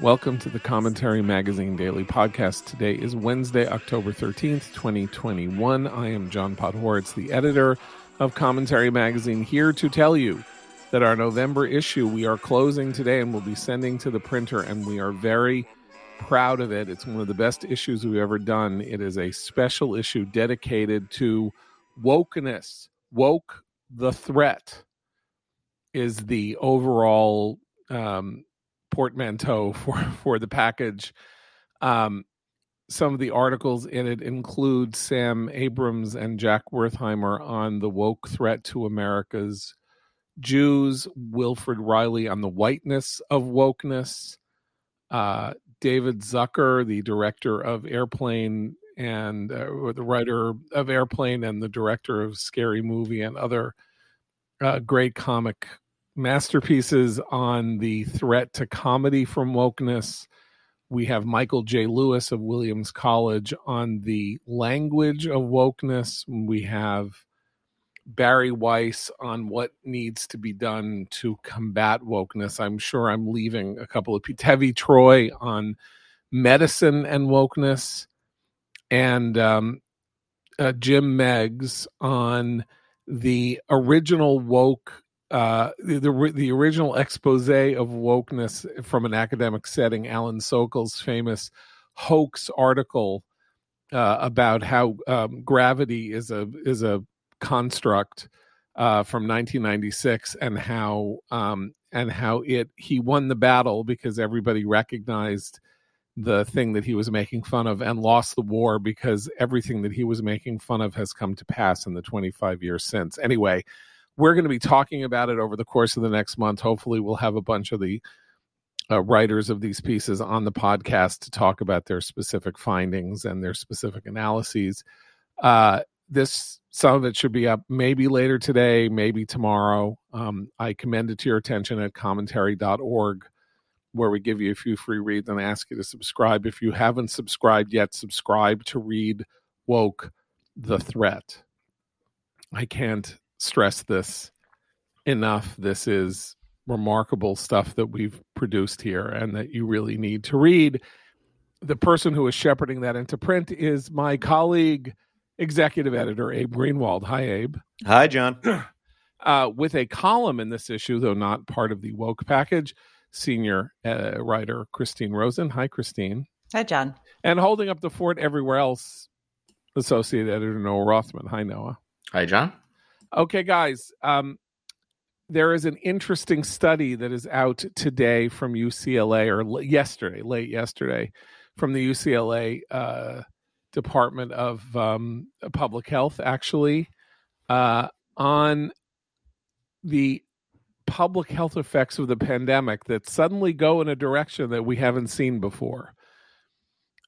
Welcome to the Commentary Magazine Daily Podcast. Today is Wednesday, October 13th, 2021. I am John Podhoretz, the editor of Commentary Magazine, here to tell you that our November issue we are closing today and will be sending to the printer, and we are very proud of it. It's one of the best issues we've ever done. It is a special issue dedicated to wokeness. Woke the threat is the overall um, portmanteau for for the package. Um, some of the articles in it include Sam Abrams and Jack Wertheimer on the woke threat to America's Jews, Wilfred Reilly on the whiteness of wokeness, uh, David Zucker, the director of Airplane and uh, or the writer of Airplane and the director of Scary Movie and other uh, great comic masterpieces on the threat to comedy from wokeness. We have Michael J. Lewis of Williams College on the language of wokeness. We have Bari Weiss on what needs to be done to combat wokeness. I'm sure I'm leaving a couple of. Tevi Troy on medicine and wokeness, and um, uh, Jim Meigs on the original woke uh, the, the, original expose of wokeness from an academic setting, Alan Sokal's famous hoax article uh, about how um, gravity is a is a construct uh, from 1996, and how um, and how it he won the battle because everybody recognized the thing that he was making fun of and lost the war because everything that he was making fun of has come to pass in the 25 years since. Anyway, we're going to be talking about it over the course of the next month. Hopefully, we'll have a bunch of the uh, writers of these pieces on the podcast to talk about their specific findings and their specific analyses. Uh, this some of it should be up maybe later today, maybe tomorrow. Um, I commend it to your attention at commentary.org, where we give you a few free reads and ask you to subscribe. If you haven't subscribed yet, subscribe to read Woke the Threat. I can't stress this enough. This is remarkable stuff that we've produced here and that you really need to read. The person who is shepherding that into print is my colleague, executive editor Abe Greenwald. Hi, Abe. Hi, John. Uh, with a column in this issue, though not part of the woke package, senior uh, writer Christine Rosen. Hi, Christine. Hi, John. And holding up the fort everywhere else, associate editor Noah Rothman. Hi, Noah. Hi, John. Okay, guys. Um, there is an interesting study that is out today from UCLA or yesterday, late yesterday, from the UCLA uh, Department of um, Public Health, actually, uh, on the public health effects of the pandemic that suddenly go in a direction that we haven't seen before.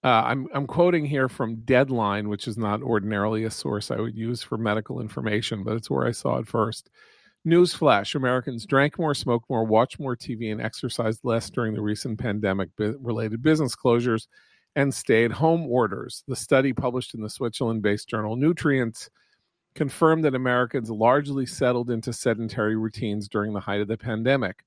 Uh, I'm I'm quoting here from Deadline, which is not ordinarily a source I would use for medical information, but it's where I saw it first. Newsflash: Americans drank more, smoked more, watched more TV, and exercised less during the recent pandemic-related business closures and stay-at-home orders. The study, published in the Switzerland-based journal Nutrients, confirmed that Americans largely settled into sedentary routines during the height of the pandemic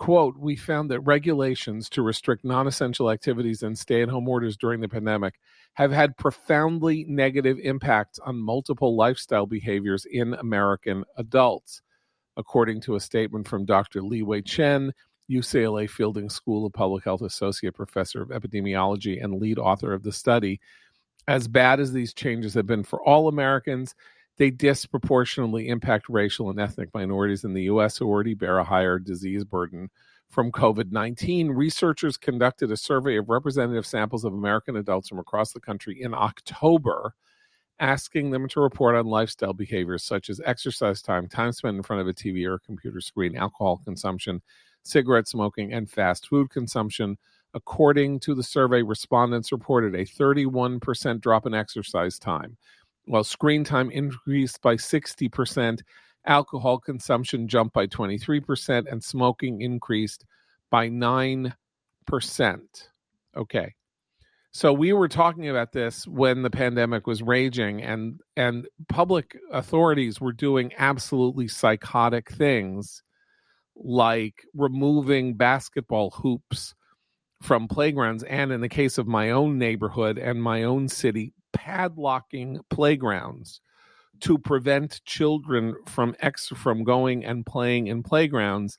quote we found that regulations to restrict non-essential activities and stay-at-home orders during the pandemic have had profoundly negative impacts on multiple lifestyle behaviors in american adults. According to a statement from dr liwei chen ucla fielding school of public health associate professor of epidemiology and lead author of the study as bad as these changes have been for all americans they disproportionately impact racial and ethnic minorities in the U.S. who already bear a higher disease burden from COVID 19. Researchers conducted a survey of representative samples of American adults from across the country in October, asking them to report on lifestyle behaviors such as exercise time, time spent in front of a TV or a computer screen, alcohol consumption, cigarette smoking, and fast food consumption. According to the survey, respondents reported a 31% drop in exercise time, while screen time increased by 60%, alcohol consumption jumped by 23%, and smoking increased by 9%. Okay. So we were talking about this when the pandemic was raging and and public authorities were doing absolutely psychotic things like removing basketball hoops from playgrounds and in the case of my own neighborhood and my own city padlocking playgrounds to prevent children from ex from going and playing in playgrounds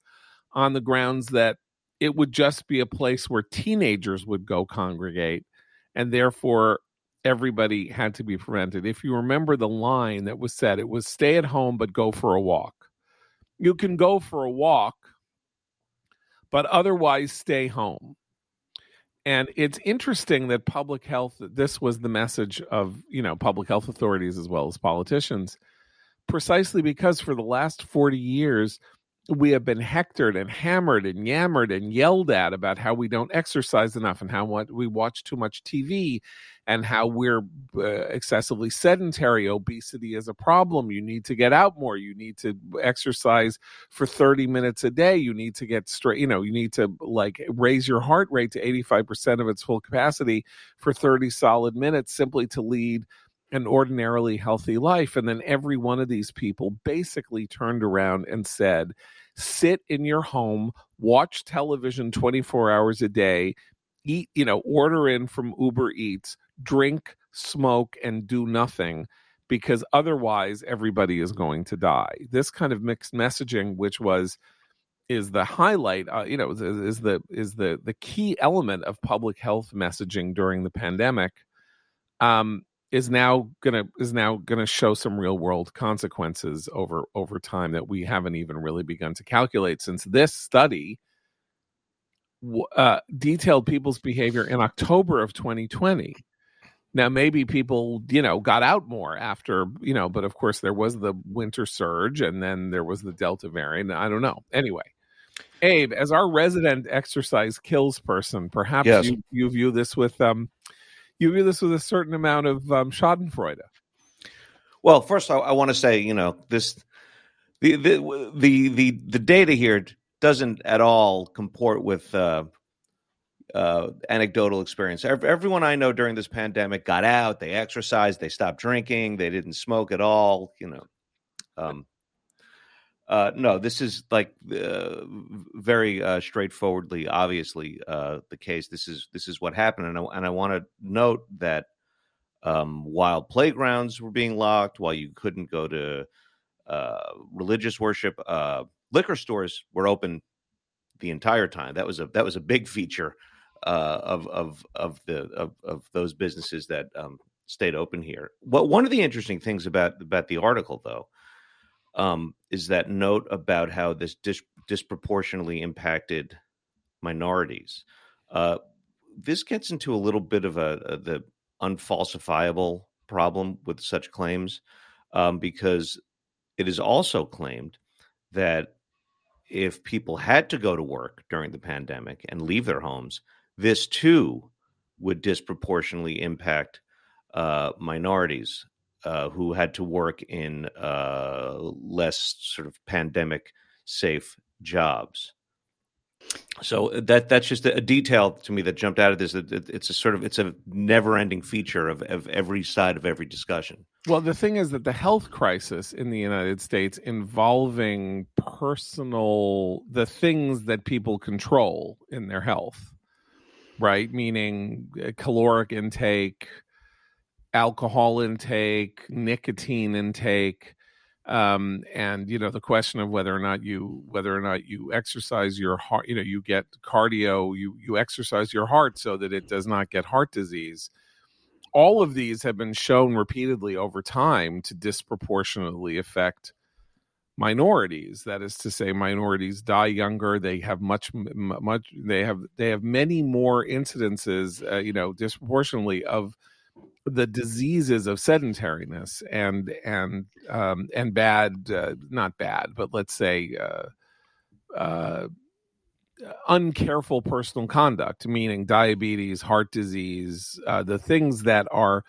on the grounds that it would just be a place where teenagers would go congregate and therefore everybody had to be prevented. If you remember the line that was said it was stay at home but go for a walk. You can go for a walk but otherwise stay home and it's interesting that public health this was the message of you know public health authorities as well as politicians precisely because for the last 40 years we have been hectored and hammered and yammered and yelled at about how we don't exercise enough and how we watch too much TV and how we're uh, excessively sedentary. Obesity is a problem. You need to get out more. You need to exercise for 30 minutes a day. You need to get straight, you know, you need to like raise your heart rate to 85% of its full capacity for 30 solid minutes simply to lead an ordinarily healthy life. And then every one of these people basically turned around and said, sit in your home, watch television 24 hours a day, eat, you know, order in from Uber Eats, drink, smoke, and do nothing because otherwise everybody is going to die. This kind of mixed messaging, which was is the highlight uh, you know is, is the is the the key element of public health messaging during the pandemic um is now gonna is now gonna show some real world consequences over over time that we haven't even really begun to calculate since this study uh, detailed people's behavior in October of 2020. Now maybe people you know got out more after you know, but of course there was the winter surge and then there was the Delta variant. I don't know. Anyway. Abe, as our resident exercise kills person, perhaps yes. you, you view this with um, you view this with a certain amount of um, Schadenfreude. Well, first, I, I want to say, you know, this the, the the the the data here doesn't at all comport with uh, uh, anecdotal experience. Everyone I know during this pandemic got out, they exercised, they stopped drinking, they didn't smoke at all. You know, um, uh, no, this is like uh, very uh, straightforwardly, obviously uh, the case. This is this is what happened, and I, and I want to note that um, while playgrounds were being locked, while you couldn't go to uh, religious worship, uh, liquor stores were open the entire time. That was a that was a big feature of of of the of, of those businesses that um, stayed open here. What one of the interesting things about about the article, though um, is that note about how this dis- disproportionately impacted minorities. Uh, this gets into a little bit of a, a the unfalsifiable problem with such claims um, because it is also claimed that if people had to go to work during the pandemic and leave their homes, this too would disproportionately impact uh, minorities uh, who had to work in uh, less sort of pandemic safe jobs. So uh, that that's just a detail to me that jumped out of this. It's a sort of it's a never ending feature of, of every side of every discussion. Well, the thing is that the health crisis in the United States involving personal the things that people control in their health, right? Meaning uh, caloric intake, alcohol intake, nicotine intake, um, and you know the question of whether or not you whether or not you exercise your heart, you know, you get cardio, you you exercise your heart so that it does not get heart disease. All of these have been shown repeatedly over time to disproportionately affect minorities that is to say minorities die younger they have much much they have they have many more incidences uh, you know disproportionately of the diseases of sedentariness and and um, and bad uh, not bad but let's say uh, uh, uncareful personal conduct meaning diabetes heart disease uh, the things that are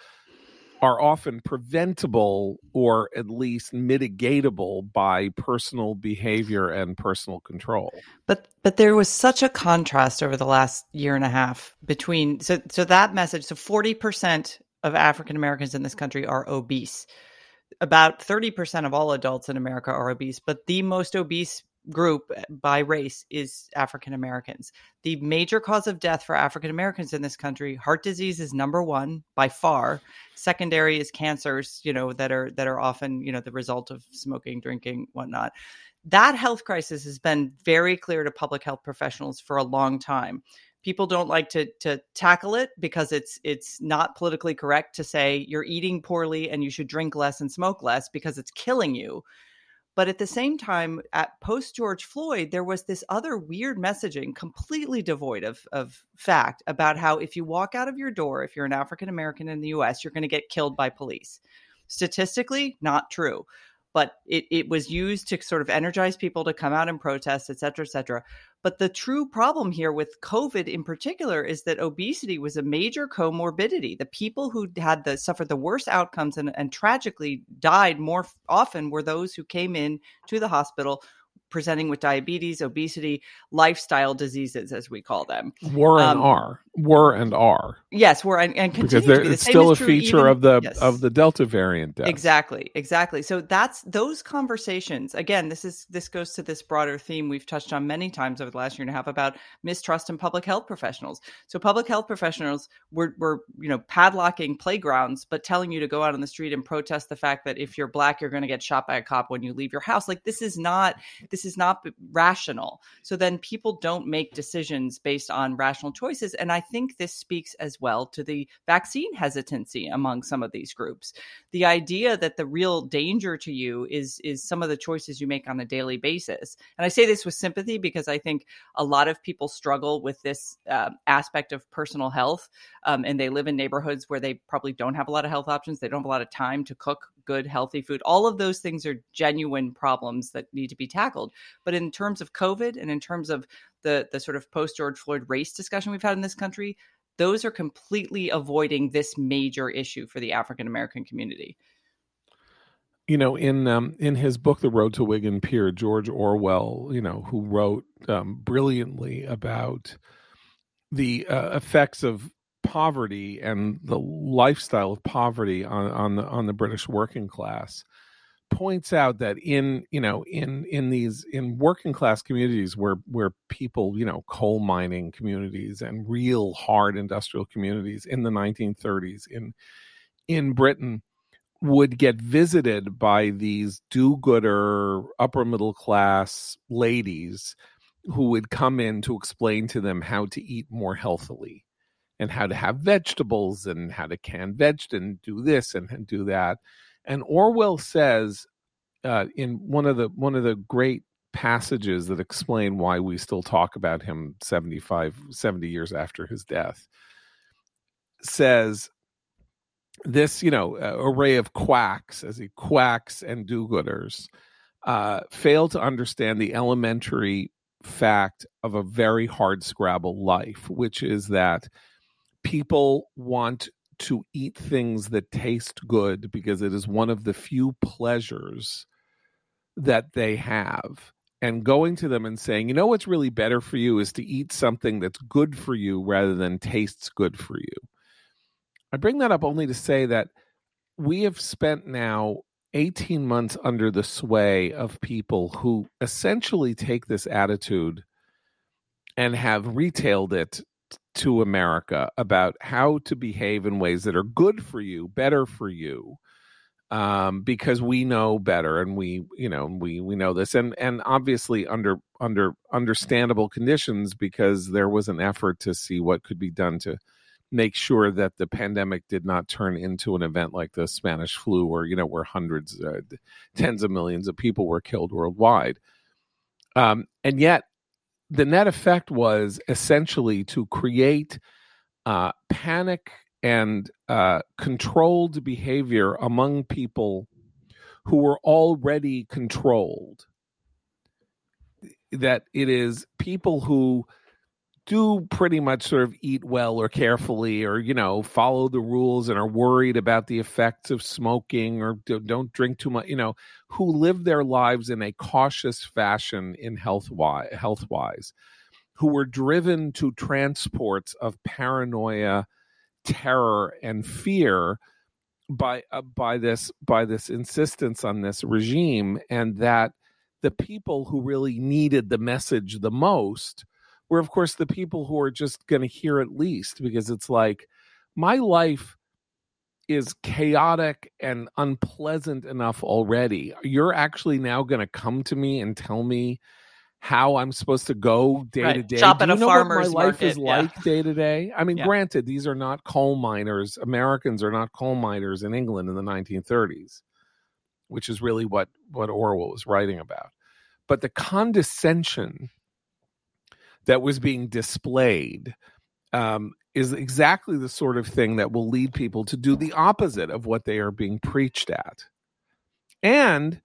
are often preventable or at least mitigatable by personal behavior and personal control. But but there was such a contrast over the last year and a half between so so that message so 40% of African Americans in this country are obese. About 30% of all adults in America are obese, but the most obese group eh, by race is African Americans. The major cause of death for African Americans in this country, heart disease is number 1 by far. Secondary is cancers, you know, that are that are often, you know, the result of smoking, drinking, whatnot. That health crisis has been very clear to public health professionals for a long time people don't like to to tackle it because it's it's not politically correct to say you're eating poorly and you should drink less and smoke less because it's killing you. But at the same time at post george floyd there was this other weird messaging completely devoid of of fact about how if you walk out of your door if you're an african american in the us you're going to get killed by police. Statistically not true but it, it was used to sort of energize people to come out and protest, et cetera, et cetera. But the true problem here with COVID in particular is that obesity was a major comorbidity. The people who had the suffered the worst outcomes and, and tragically died more often were those who came in to the hospital presenting with diabetes, obesity, lifestyle diseases, as we call them. Were and um, are. Were and are. Yes, were and, and because be. it's still a feature even, of the yes. of the Delta variant. Deaths. Exactly, exactly. So that's those conversations. Again, this is this goes to this broader theme we've touched on many times over the last year and a half about mistrust in public health professionals. So public health professionals were were you know padlocking playgrounds, but telling you to go out on the street and protest the fact that if you're black, you're going to get shot by a cop when you leave your house. Like this is not this this is not rational. So then people don't make decisions based on rational choices. And I think this speaks as well to the vaccine hesitancy among some of these groups. The idea that the real danger to you is is some of the choices you make on a daily basis. And I say this with sympathy because I think a lot of people struggle with this uh, aspect of personal health, um, and they live in neighborhoods where they probably don't have a lot of health options. They don't have a lot of time to cook good, healthy food. All of those things are genuine problems that need to be tackled. But in terms of COVID and in terms of the the sort of post George Floyd race discussion we've had in this country, those are completely avoiding this major issue for the African American community. You know, in um, in his book, The Road to Wigan Pier, George Orwell, you know, who wrote um, brilliantly about the uh, effects of poverty and the lifestyle of poverty on, on the on the British working class points out that in you know in in these in working class communities where where people you know coal mining communities and real hard industrial communities in the 1930s in in Britain would get visited by these do-gooder upper middle class ladies who would come in to explain to them how to eat more healthily and how to have vegetables and how to can veg and do this and, and do that. And Orwell says uh, in one of the one of the great passages that explain why we still talk about him 75 70 years after his death says this you know uh, array of quacks as he quacks and do-gooders uh, fail to understand the elementary fact of a very hard scrabble life which is that people want to eat things that taste good because it is one of the few pleasures that they have. And going to them and saying, you know what's really better for you is to eat something that's good for you rather than tastes good for you. I bring that up only to say that we have spent now 18 months under the sway of people who essentially take this attitude and have retailed it to America about how to behave in ways that are good for you, better for you, um, because we know better, and we, you know, we we know this, and and obviously under under understandable conditions, because there was an effort to see what could be done to make sure that the pandemic did not turn into an event like the Spanish flu, or you know, where hundreds, uh, tens of millions of people were killed worldwide. Um, and yet, the net effect was essentially to create uh, panic and uh, controlled behavior among people who were already controlled. That it is people who do pretty much sort of eat well or carefully or you know follow the rules and are worried about the effects of smoking or don't drink too much you know who live their lives in a cautious fashion in health wise health wise who were driven to transports of paranoia terror and fear by uh, by this by this insistence on this regime and that the people who really needed the message the most were of course the people who are just going to hear it least because it's like my life is chaotic and unpleasant enough already. You're actually now going to come to me and tell me how I'm supposed to go day Right. to day. Shop Do at you a know what my farmer's life is yeah. like day to day? I mean, Yeah. granted, these are not coal miners. Americans are not coal miners in England in the 1930s, which is really what what Orwell was writing about. But the condescension that was being displayed um, is exactly the sort of thing that will lead people to do the opposite of what they are being preached at. And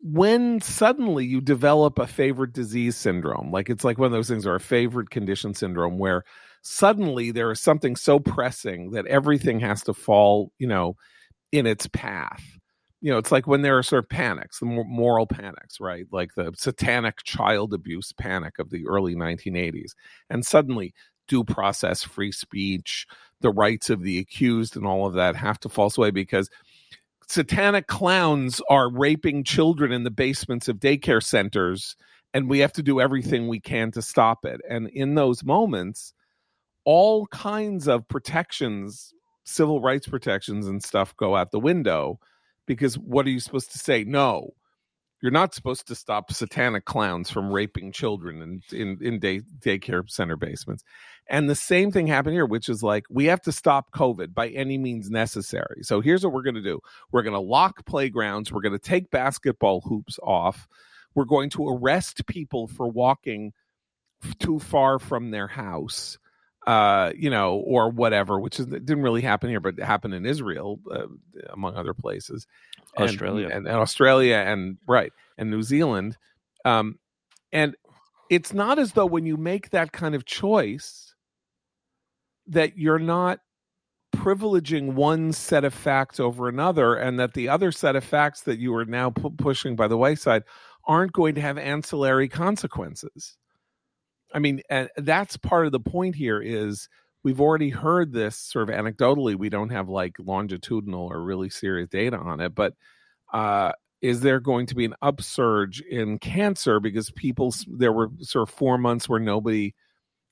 when suddenly you develop a favorite disease syndrome, like it's like one of those things or a favorite condition syndrome where suddenly there is something so pressing that everything has to fall, you know, in its path. You know, it's like when there are sort of panics, the moral panics, right? Like the satanic child abuse panic of the early 1980s. And suddenly due process, free speech, the rights of the accused, and all of that have to fall away because satanic clowns are raping children in the basements of daycare centers, and we have to do everything we can to stop it. And in those moments, all kinds of protections, civil rights protections, and stuff go out the window because what are you supposed to say? No, you're not supposed to stop satanic clowns from raping children in in, in day, daycare center basements. And the same thing happened here, which is like we have to stop COVID by any means necessary. So here's what we're going to do: we're going to lock playgrounds. We're going to take basketball hoops off. We're going to arrest people for walking too far from their house uh, you know, or whatever, which is, didn't really happen here, but it happened in Israel, uh, among other places, And- Australia. and, and Australia, and right, and New Zealand, um, and it's not as though when you make that kind of choice that you're not privileging one set of facts over another, and that the other set of facts that you are now pu- pushing by the wayside aren't going to have ancillary consequences. I mean, and that's part of the point here is we've already heard this sort of anecdotally. We don't have like longitudinal or really serious data on it, but uh, is there going to be an upsurge in cancer because people there were sort of four months where nobody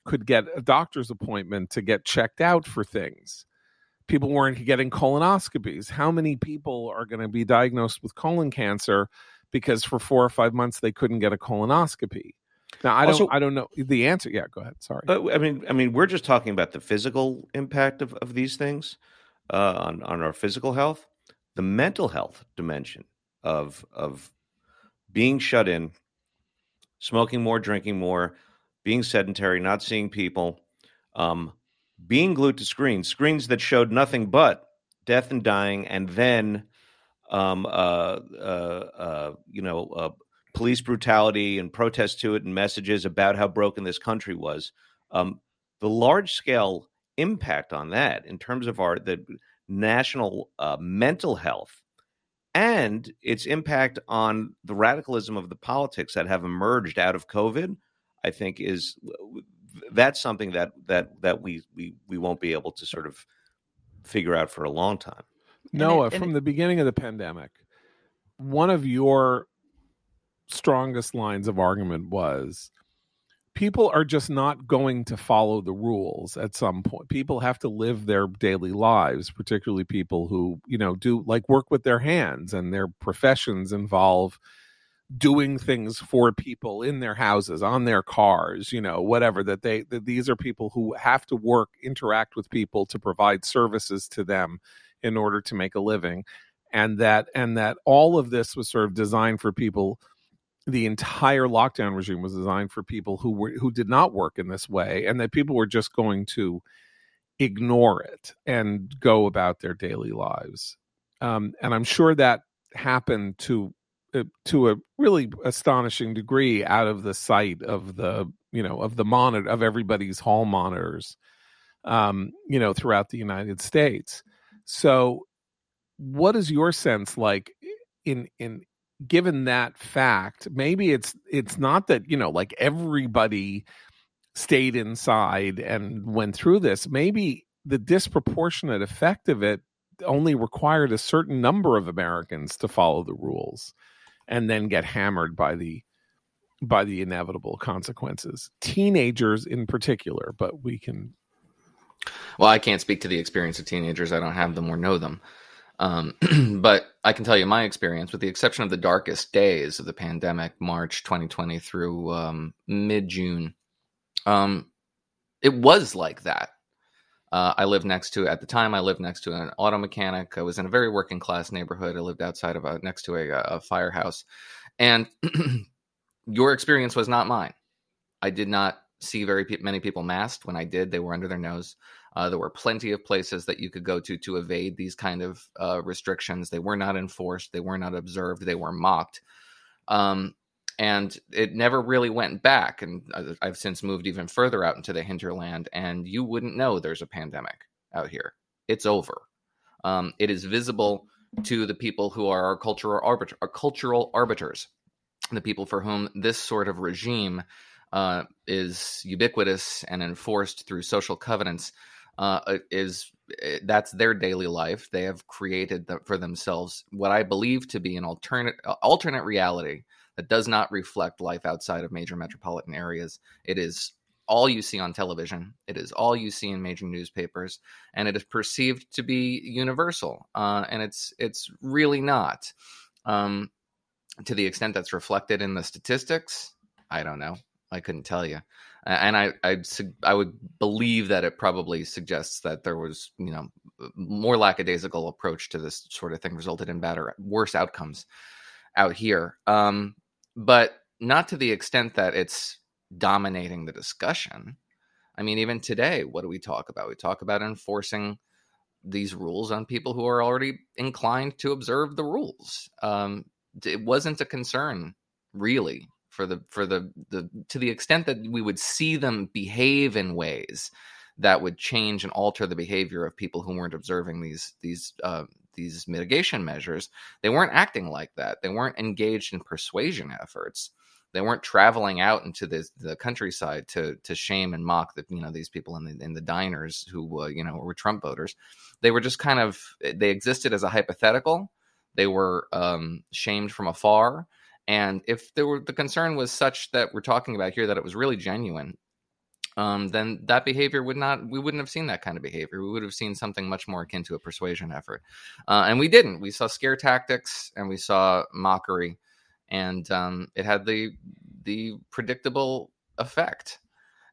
could get a doctor's appointment to get checked out for things. People weren't getting colonoscopies. How many people are going to be diagnosed with colon cancer because for four or five months they couldn't get a colonoscopy? Now I Also- don't I don't know the answer. Yeah, go ahead. Sorry. Uh, I mean, I mean, we're just talking about the physical impact of, of these things uh, on on our physical health. The mental health dimension of of being shut in, smoking more, drinking more, being sedentary, not seeing people, um, being glued to screens, screens that showed nothing but death and dying, and then, um, uh, uh, uh, you know, uh, police brutality and protests to it and messages about how broken this country was. Um, the large scale impact on that in terms of our the national uh, mental health and its impact on the radicalism of the politics that have emerged out of COVID, I think is that's something that that that we we we won't be able to sort of figure out for a long time. Noah, and from it- the beginning of the pandemic, one of your strongest lines of argument was people are just not going to follow the rules at some point. People have to live their daily lives, particularly people who, you know, do like work with their hands and their professions involve doing things for people in their houses, on their cars, you know, whatever that they that these are people who have to work, interact with people to provide services to them in order to make a living. And that and that all of this was sort of designed for people the entire lockdown regime was designed for people who were who did not work in this way and that people were just going to ignore it and go about their daily lives. Um, and i'm sure that happened to uh, to a really astonishing degree out of the sight of the you know of the monitor of everybody's hall monitors um, you know throughout the united states. So what is your sense like in in given that fact maybe it's it's not that you know like everybody stayed inside and went through this maybe the disproportionate effect of it only required a certain number of americans to follow the rules and then get hammered by the by the inevitable consequences. Teenagers in particular, but we can well, I can't speak to the experience of teenagers. I don't have them or know them. Um, but I can tell you my experience, with the exception of the darkest days of the pandemic, March 2020 through um, mid June, um, it was like that. Uh, I lived next to, at the time, I lived next to an auto mechanic. I was in a very working class neighborhood. I lived outside of a, next to a, a firehouse. And your experience was not mine. I did not see very pe- many people masked. When I did, they were under their nose. Uh, there were plenty of places that you could go to to evade these kind of uh, restrictions. They were not enforced. They were not observed. They were mocked. Um, and it never really went back. And I've since moved even further out into the hinterland, and you wouldn't know there's a pandemic out here. It's over. Um, it is visible to the people who are our cultural arbiter, our cultural arbiters, the people for whom this sort of regime uh, is ubiquitous and enforced through social covenants uh, uh is eh, that's their daily life. They have created the, for themselves what I believe to be an alternate alternate reality that does not reflect life outside of major metropolitan areas. It is all you see on television. It is all you see in major newspapers, and it is perceived to be universal. Uh, and it's it's really not. Um, to the extent that's reflected in the statistics, I don't know. I couldn't tell you. And I, I, I would believe that it probably suggests that there was, you know, more lackadaisical approach to this sort of thing resulted in better, worse outcomes out here. Um, but not to the extent that it's dominating the discussion. I mean, even today, what do we talk about? We talk about enforcing these rules on people who are already inclined to observe the rules. Um, it wasn't a concern really for the for the the to the extent that we would see them behave in ways that would change and alter the behavior of people who weren't observing these these uh, these mitigation measures. They weren't acting like that. They weren't engaged in persuasion efforts. They weren't traveling out into the, the countryside to to shame and mock the you know these people in the in the diners who uh, you know were Trump voters. They were just kind of they existed as a hypothetical. They were um, shamed from afar and if there were the concern was such that we're talking about here that it was really genuine, um, then that behavior would not we wouldn't have seen that kind of behavior. We would have seen something much more akin to a persuasion effort, uh, and we didn't. We saw scare tactics and we saw mockery, and um, it had the the predictable effect.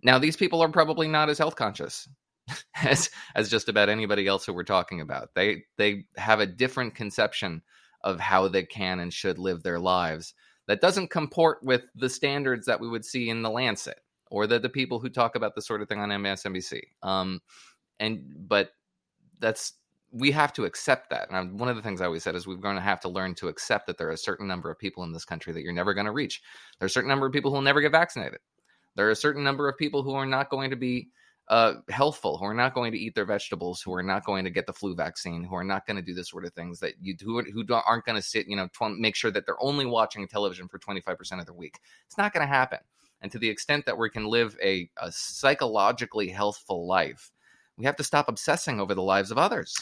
Now these people are probably not as health conscious as as just about anybody else who we're talking about. They they have a different conception of how they can and should live their lives that doesn't comport with the standards that we would see in the Lancet or the, the people who talk about this sort of thing on MSNBC. Um, and but that's we have to accept that. And one of the things I always said is we're going to have to learn to accept that there are a certain number of people in this country that you're never going to reach. There are a certain number of people who will never get vaccinated. There are a certain number of people who are not going to be uh, healthful, who are not going to eat their vegetables, who are not going to get the flu vaccine, who are not going to do this sort of things that you do, who aren't going to sit, you know, tw- make sure that they're only watching television for 25% of the week. It's not going to happen. And to the extent that we can live a, a psychologically healthful life, we have to stop obsessing over the lives of others.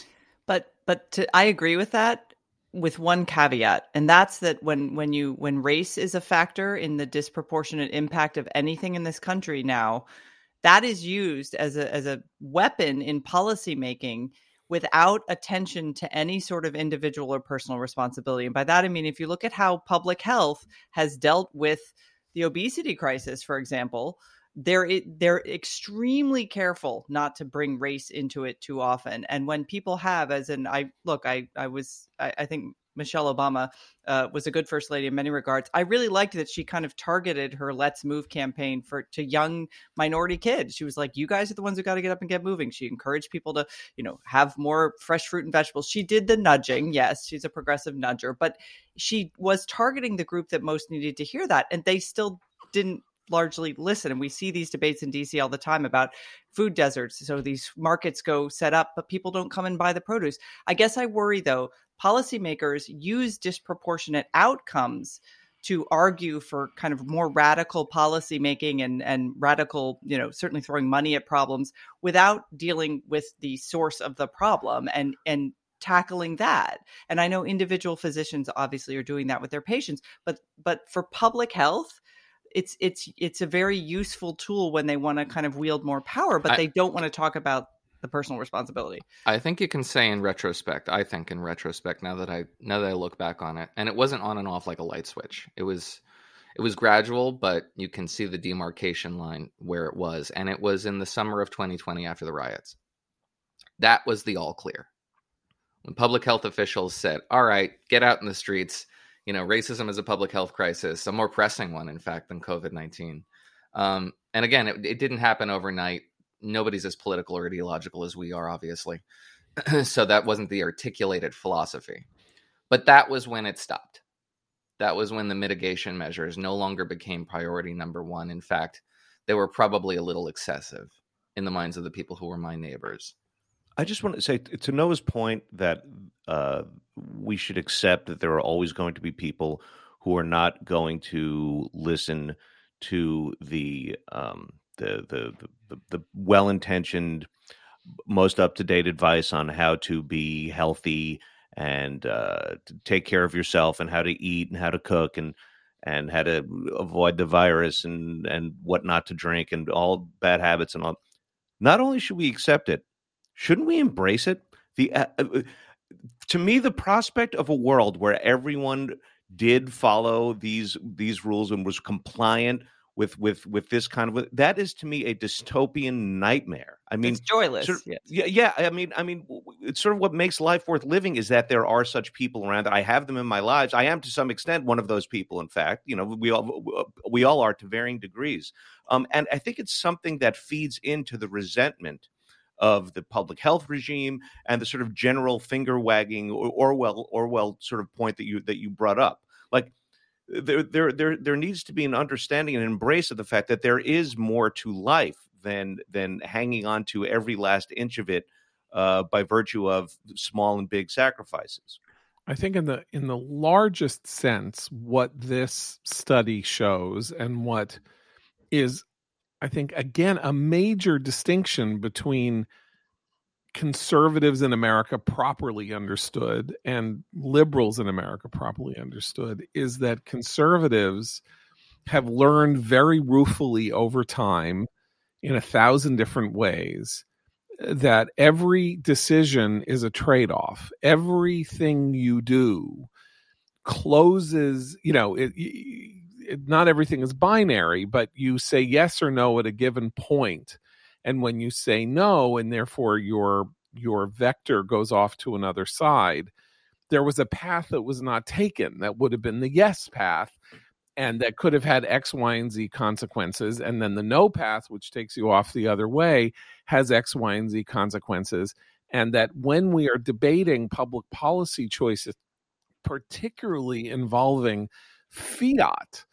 But but to, I agree with that with one caveat and that's that when when you when race is a factor in the disproportionate impact of anything in this country now that is used as a as a weapon in policymaking without attention to any sort of individual or personal responsibility. And by that I mean if you look at how public health has dealt with the obesity crisis, for example, they're they're extremely careful not to bring race into it too often. And when people have, as in I look, I I was I, I think Michelle Obama uh, was a good first lady in many regards. I really liked that she kind of targeted her "Let's Move" campaign for to young minority kids. She was like, "You guys are the ones who got to get up and get moving." She encouraged people to, you know, have more fresh fruit and vegetables. She did the nudging. Yes, she's a progressive nudger, but she was targeting the group that most needed to hear that, and they still didn't largely listen. And we see these debates in DC all the time about food deserts. So these markets go set up, but people don't come and buy the produce. I guess I worry though policymakers use disproportionate outcomes to argue for kind of more radical policy making and and radical you know certainly throwing money at problems without dealing with the source of the problem and and tackling that. And i know individual physicians obviously are doing that with their patients but but for public health it's it's it's a very useful tool when they want to kind of wield more power but I, they don't want to talk about the personal responsibility i think you can say in retrospect i think in retrospect now that i now that i look back on it and it wasn't on and off like a light switch it was it was gradual but you can see the demarcation line where it was and it was in the summer of 2020 after the riots that was the all clear when public health officials said, all right, get out in the streets, you know, racism is a public health crisis, a more pressing one, in fact, than COVID 19. Um, and again, it, it didn't happen overnight. Nobody's as political or ideological as we are, obviously. so that wasn't the articulated philosophy. But that was when it stopped. That was when the mitigation measures no longer became priority number one. In fact, they were probably a little excessive in the minds of the people who were my neighbors. I just want to say to Noah's point that uh, we should accept that there are always going to be people who are not going to listen to the um, the, the, the, the well intentioned, most up to date advice on how to be healthy and uh, take care of yourself and how to eat and how to cook and and how to avoid the virus and and what not to drink and all bad habits and all. Not only should we accept it, shouldn't we embrace it? The uh, uh, to me, the prospect of a world where everyone did follow these these rules and was compliant with with with this kind of that is to me a dystopian nightmare. I mean, it's joyless. Sort of, yes. Yeah, yeah. I mean, I mean, it's sort of what makes life worth living is that there are such people around. That I have them in my lives. I am to some extent one of those people. In fact, you know, we all we all are to varying degrees. Um, and I think it's something that feeds into the resentment of the public health regime and the sort of general finger wagging or Orwell Orwell sort of point that you that you brought up. Like there there there there needs to be an understanding and embrace of the fact that there is more to life than than hanging on to every last inch of it uh, by virtue of small and big sacrifices. I think in the in the largest sense, what this study shows and what is I think, again, a major distinction between conservatives in America properly understood and liberals in America properly understood is that conservatives have learned very ruefully over time in a thousand different ways that every decision is a trade off. Everything you do closes, you know, it, not everything is binary, but you say yes or no at a given point, and when you say no, and therefore your your vector goes off to another side, there was a path that was not taken that would have been the yes path, and that could have had X, Y, and Z consequences, and then the no path, which takes you off the other way, has X, Y, and Z consequences, and that when we are debating public policy choices, particularly involving fiat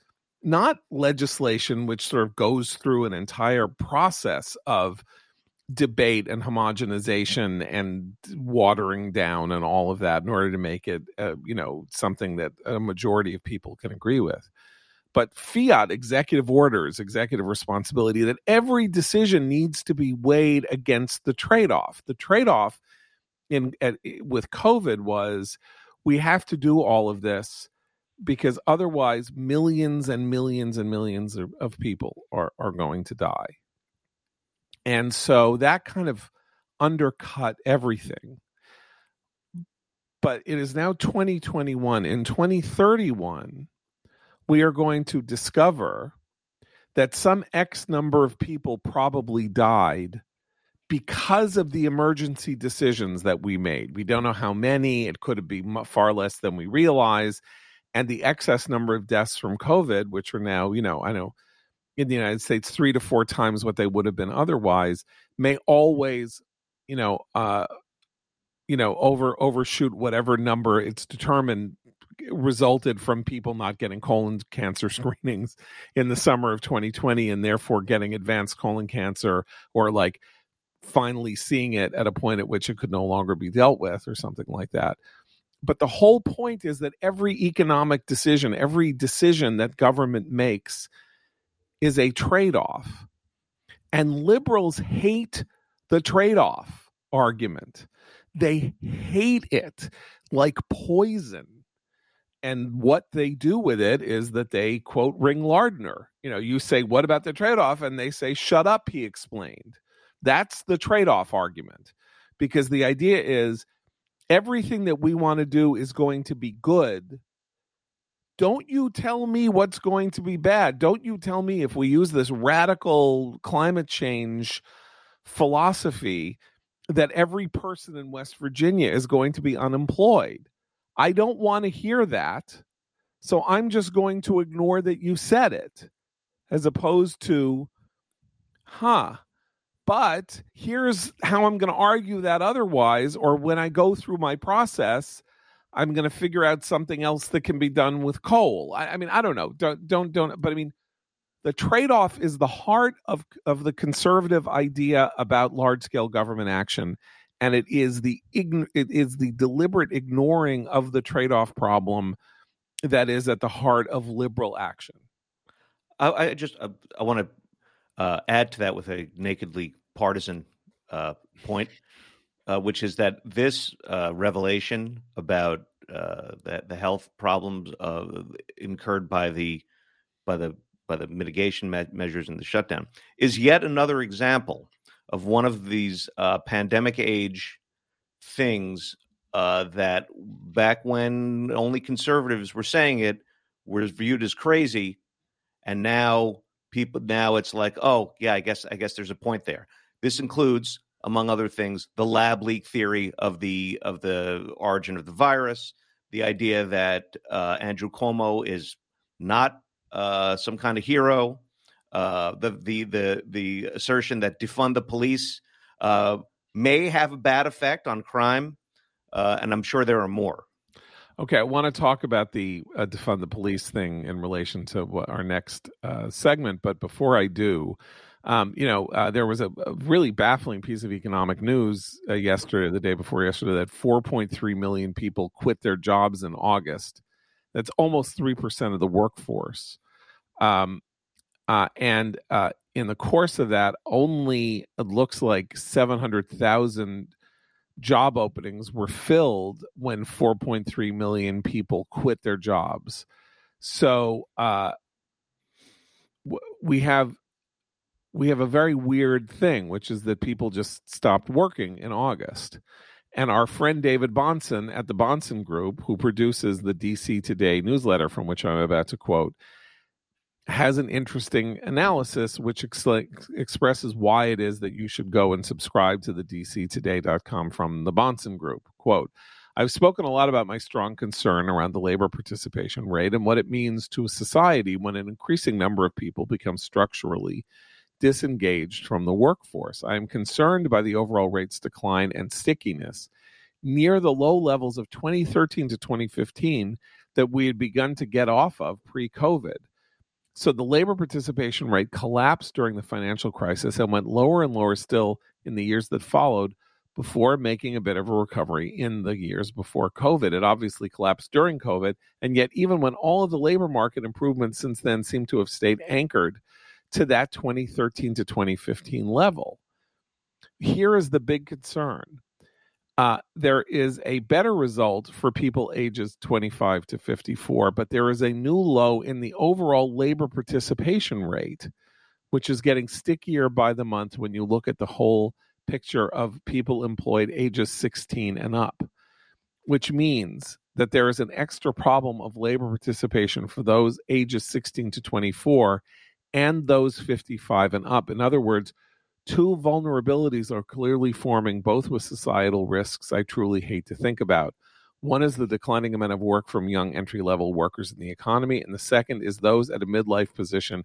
not legislation which sort of goes through an entire process of debate and homogenization and watering down and all of that in order to make it uh, you know something that a majority of people can agree with. But fiat executive orders executive responsibility that every decision needs to be weighed against the trade-off. The trade-off in at, with covid was we have to do all of this because otherwise millions and millions and millions of, of people are, are going to die. And so that kind of undercut everything. But it is now 2021. In 2031, we are going to discover that some X number of people probably died because of the emergency decisions that we made. We don't know how many, it could be far less than we realize and the excess number of deaths from COVID, which are now, you know, I know in the United States three to four times what they would have been otherwise, may always, you know, uh, you know, over overshoot whatever number it's determined resulted from people not getting colon cancer screenings in the summer of 2020 and therefore getting advanced colon cancer or like finally seeing it at a point at which it could no longer be dealt with or something like that but the whole point is that every economic decision, every decision that government makes is a trade off. And liberals hate the trade off argument. they hate it like poison. And what they do with it is that they quote ring Lardner. You know, you say, What about the trade off? And they say, Shut up, he explained. That's the trade off argument. Because the idea is everything that we want to do is going to be good. Don't you tell me what's going to be bad. Don't you tell me if we use this radical climate change philosophy that every person in West Virginia is going to be unemployed. I don't want to hear that. So I'm just going to ignore that you said it as opposed to, huh, but here's how I'm going to argue that otherwise, or when I go through my process, I'm going to figure out something else that can be done with coal. I, I mean, I don't know. Don't, don't, don't, but I mean, the trade-off is the heart of of the conservative idea about large-scale government action and it is the ign- it is the deliberate ignoring of the trade-off problem that is at the heart of liberal action i, I just uh, i want to uh, add to that with a nakedly partisan uh, point uh, which is that this uh, revelation about uh, the, the health problems incurred by the by the by the mitigation me- measures and the shutdown is yet another example of one of these uh, pandemic age things uh, that back when only conservatives were saying it was viewed as crazy and now people now it's like oh yeah i guess i guess there's a point there this includes among other things the lab leak theory of the of the origin of the virus the idea that uh, andrew cuomo is not uh, some kind of hero. Uh, the the the the assertion that defund the police uh, may have a bad effect on crime, uh, and I'm sure there are more. Okay, I want to talk about the uh, defund the police thing in relation to what our next uh, segment, but before I do, um, you know, uh, there was a, a, really baffling piece of economic news uh, yesterday, the day before yesterday, that 4.3 million people quit their jobs in August. That's almost 3% of the workforce. Um, uh, and uh, in the course of that, only it looks like 700,000 job openings were filled when 4.3 million people quit their jobs. So uh, we have we have a very weird thing, which is that people just stopped working in August. And our friend David Bahnsen at the Bahnsen Group, who produces the DC Today newsletter from which I'm about to quote, has an interesting analysis which ex- expresses why it is that you should go and subscribe to the dctoday.com from the Bahnsen Group. Quote, I've spoken a lot about my strong concern around the labor participation rate and what it means to a society when an increasing number of people become structurally disengaged from the workforce. I am concerned by the overall rate's decline and stickiness near the low levels of 2013 to 2015 that we had begun to get off of pre COVID. So the labor participation rate collapsed during the financial crisis and went lower and lower still in the years that followed before making a bit of a recovery in the years before COVID. It obviously collapsed during COVID. And yet, even when all of the labor market improvements since then seem to have stayed anchored to that 2013 to 2015 level, here is the big concern uh, there is a better result for people ages 25 to 54, but there is a new low in the overall labor participation rate, which is getting stickier by the month when you look at the whole picture of people employed ages 16 and up, which means that there is an extra problem of labor participation for those ages 16 to 24 and those 55 and up. In other words, two vulnerabilities are clearly forming, both with societal risks I truly hate to think about. One is the declining amount of work from young entry level workers in the economy, and the second is those at a midlife position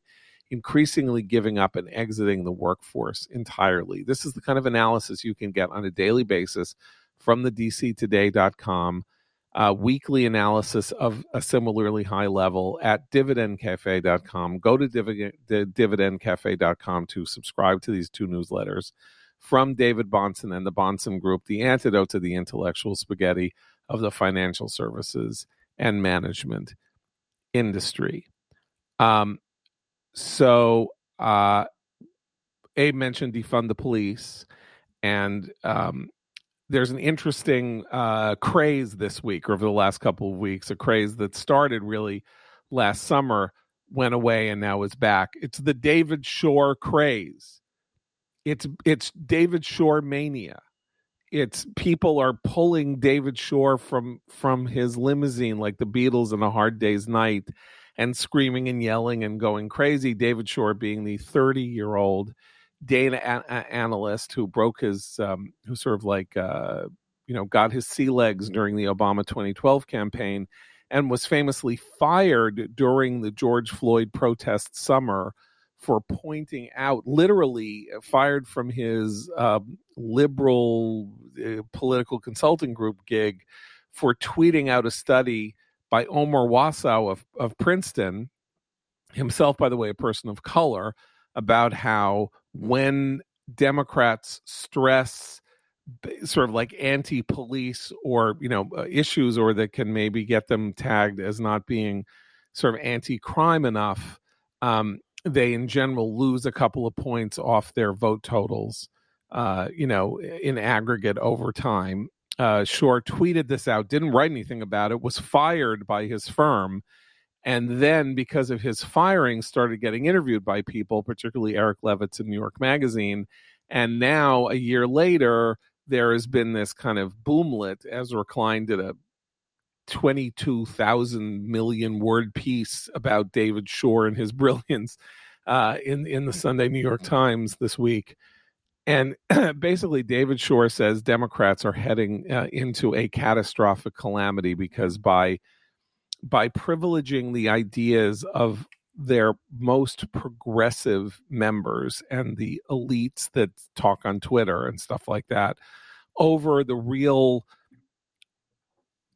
increasingly giving up and exiting the workforce entirely. This is the kind of analysis you can get on a daily basis from the dctoday.com uh, weekly analysis of a similarly high level at dividendcafe.com. Go to dividend, dividendcafe.com to subscribe to these two newsletters from David Bahnsen and the Bahnsen Group, the antidote to the intellectual spaghetti of the financial services and management industry. Um, so, uh, Abe mentioned defund the police, and um, there's an interesting uh, craze this week or over the last couple of weeks, a craze that started really last summer, went away, and now is back. It's the David Shor craze. It's it's David Shor mania. It's people are pulling David Shor from from his limousine like the Beatles in a hard day's night and screaming and yelling and going crazy. David Shor being the 30 year old data a- analyst who broke his, um, who sort of like, uh, you know, got his sea legs during the Obama 2012 campaign and was famously fired during the George Floyd protest summer for pointing out, literally fired from his uh, liberal uh, political consulting group gig for tweeting out a study by Omar Wasow of, of Princeton, himself, by the way, a person of color, about how when Democrats stress sort of like anti-police or you know uh, issues or that can maybe get them tagged as not being sort of anti-crime enough um, they in general lose a couple of points off their vote totals uh, you know in aggregate over time. Uh, shor tweeted this out didn't write anything about it was fired by his firm and then because of his firing started getting interviewed by people particularly eric levitz in new york magazine. And now a year later there has been this kind of boomlet. Ezra klein did a 22,000 million word piece about david shor and his brilliance uh, in in the sunday new york times this week. And basically david shor says democrats are heading uh, into a catastrophic calamity because by by privileging the ideas of their most progressive members and the elites that talk on Twitter and stuff like that over the real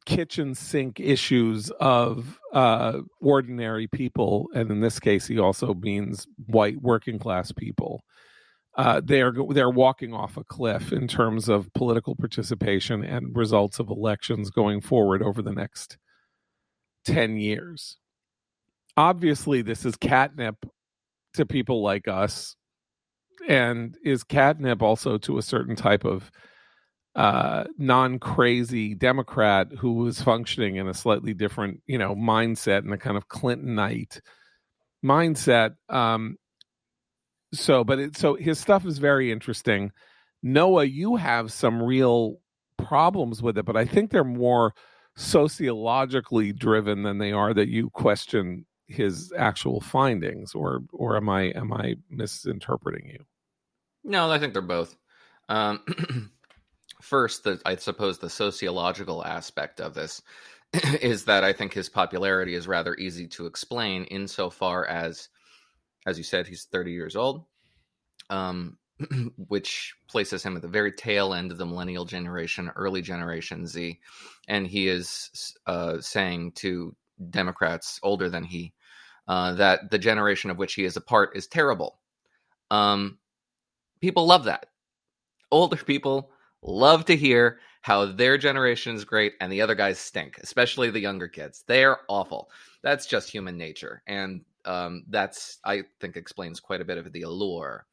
kitchen sink issues of uh, ordinary people, and in this case, he also means white working class people. Uh, they're they're walking off a cliff in terms of political participation and results of elections going forward over the next 10 years. Obviously, this is catnip to people like us, and is catnip also to a certain type of uh, non crazy Democrat who was functioning in a slightly different, you know, mindset and a kind of Clintonite mindset. Um, so, but it, so his stuff is very interesting. Noah, you have some real problems with it, but I think they're more sociologically driven than they are that you question his actual findings or or am i am i misinterpreting you? No i think they're both. Um, first the, i suppose the sociological aspect of this is that i think his popularity is rather easy to explain insofar as as you said he's 30 years old. Um, which places him at the very tail end of the millennial generation, early generation Z. And he is uh, saying to Democrats older than he uh, that the generation of which he is a part is terrible. Um, people love that. Older people love to hear how their generation is great and the other guys stink, especially the younger kids. They're awful. That's just human nature. And um, that's, I think, explains quite a bit of the allure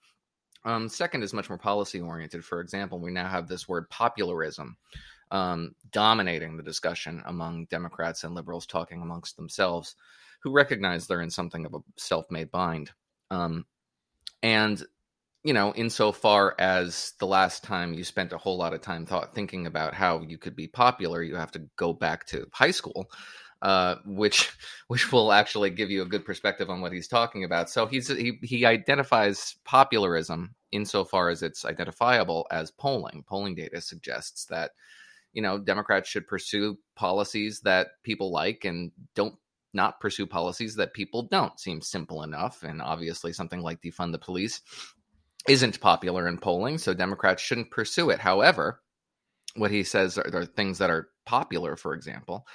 um, second is much more policy oriented. For example, we now have this word popularism um, dominating the discussion among Democrats and liberals talking amongst themselves, who recognize they're in something of a self made bind. Um, and you know, insofar as the last time you spent a whole lot of time thought thinking about how you could be popular, you have to go back to high school uh, which which will actually give you a good perspective on what he's talking about. So he's he he identifies popularism insofar as it's identifiable as polling. Polling data suggests that you know Democrats should pursue policies that people like and don't not pursue policies that people don't. Seems simple enough, and obviously something like defund the police isn't popular in polling, so Democrats shouldn't pursue it. However, what he says are, are things that are popular, for example,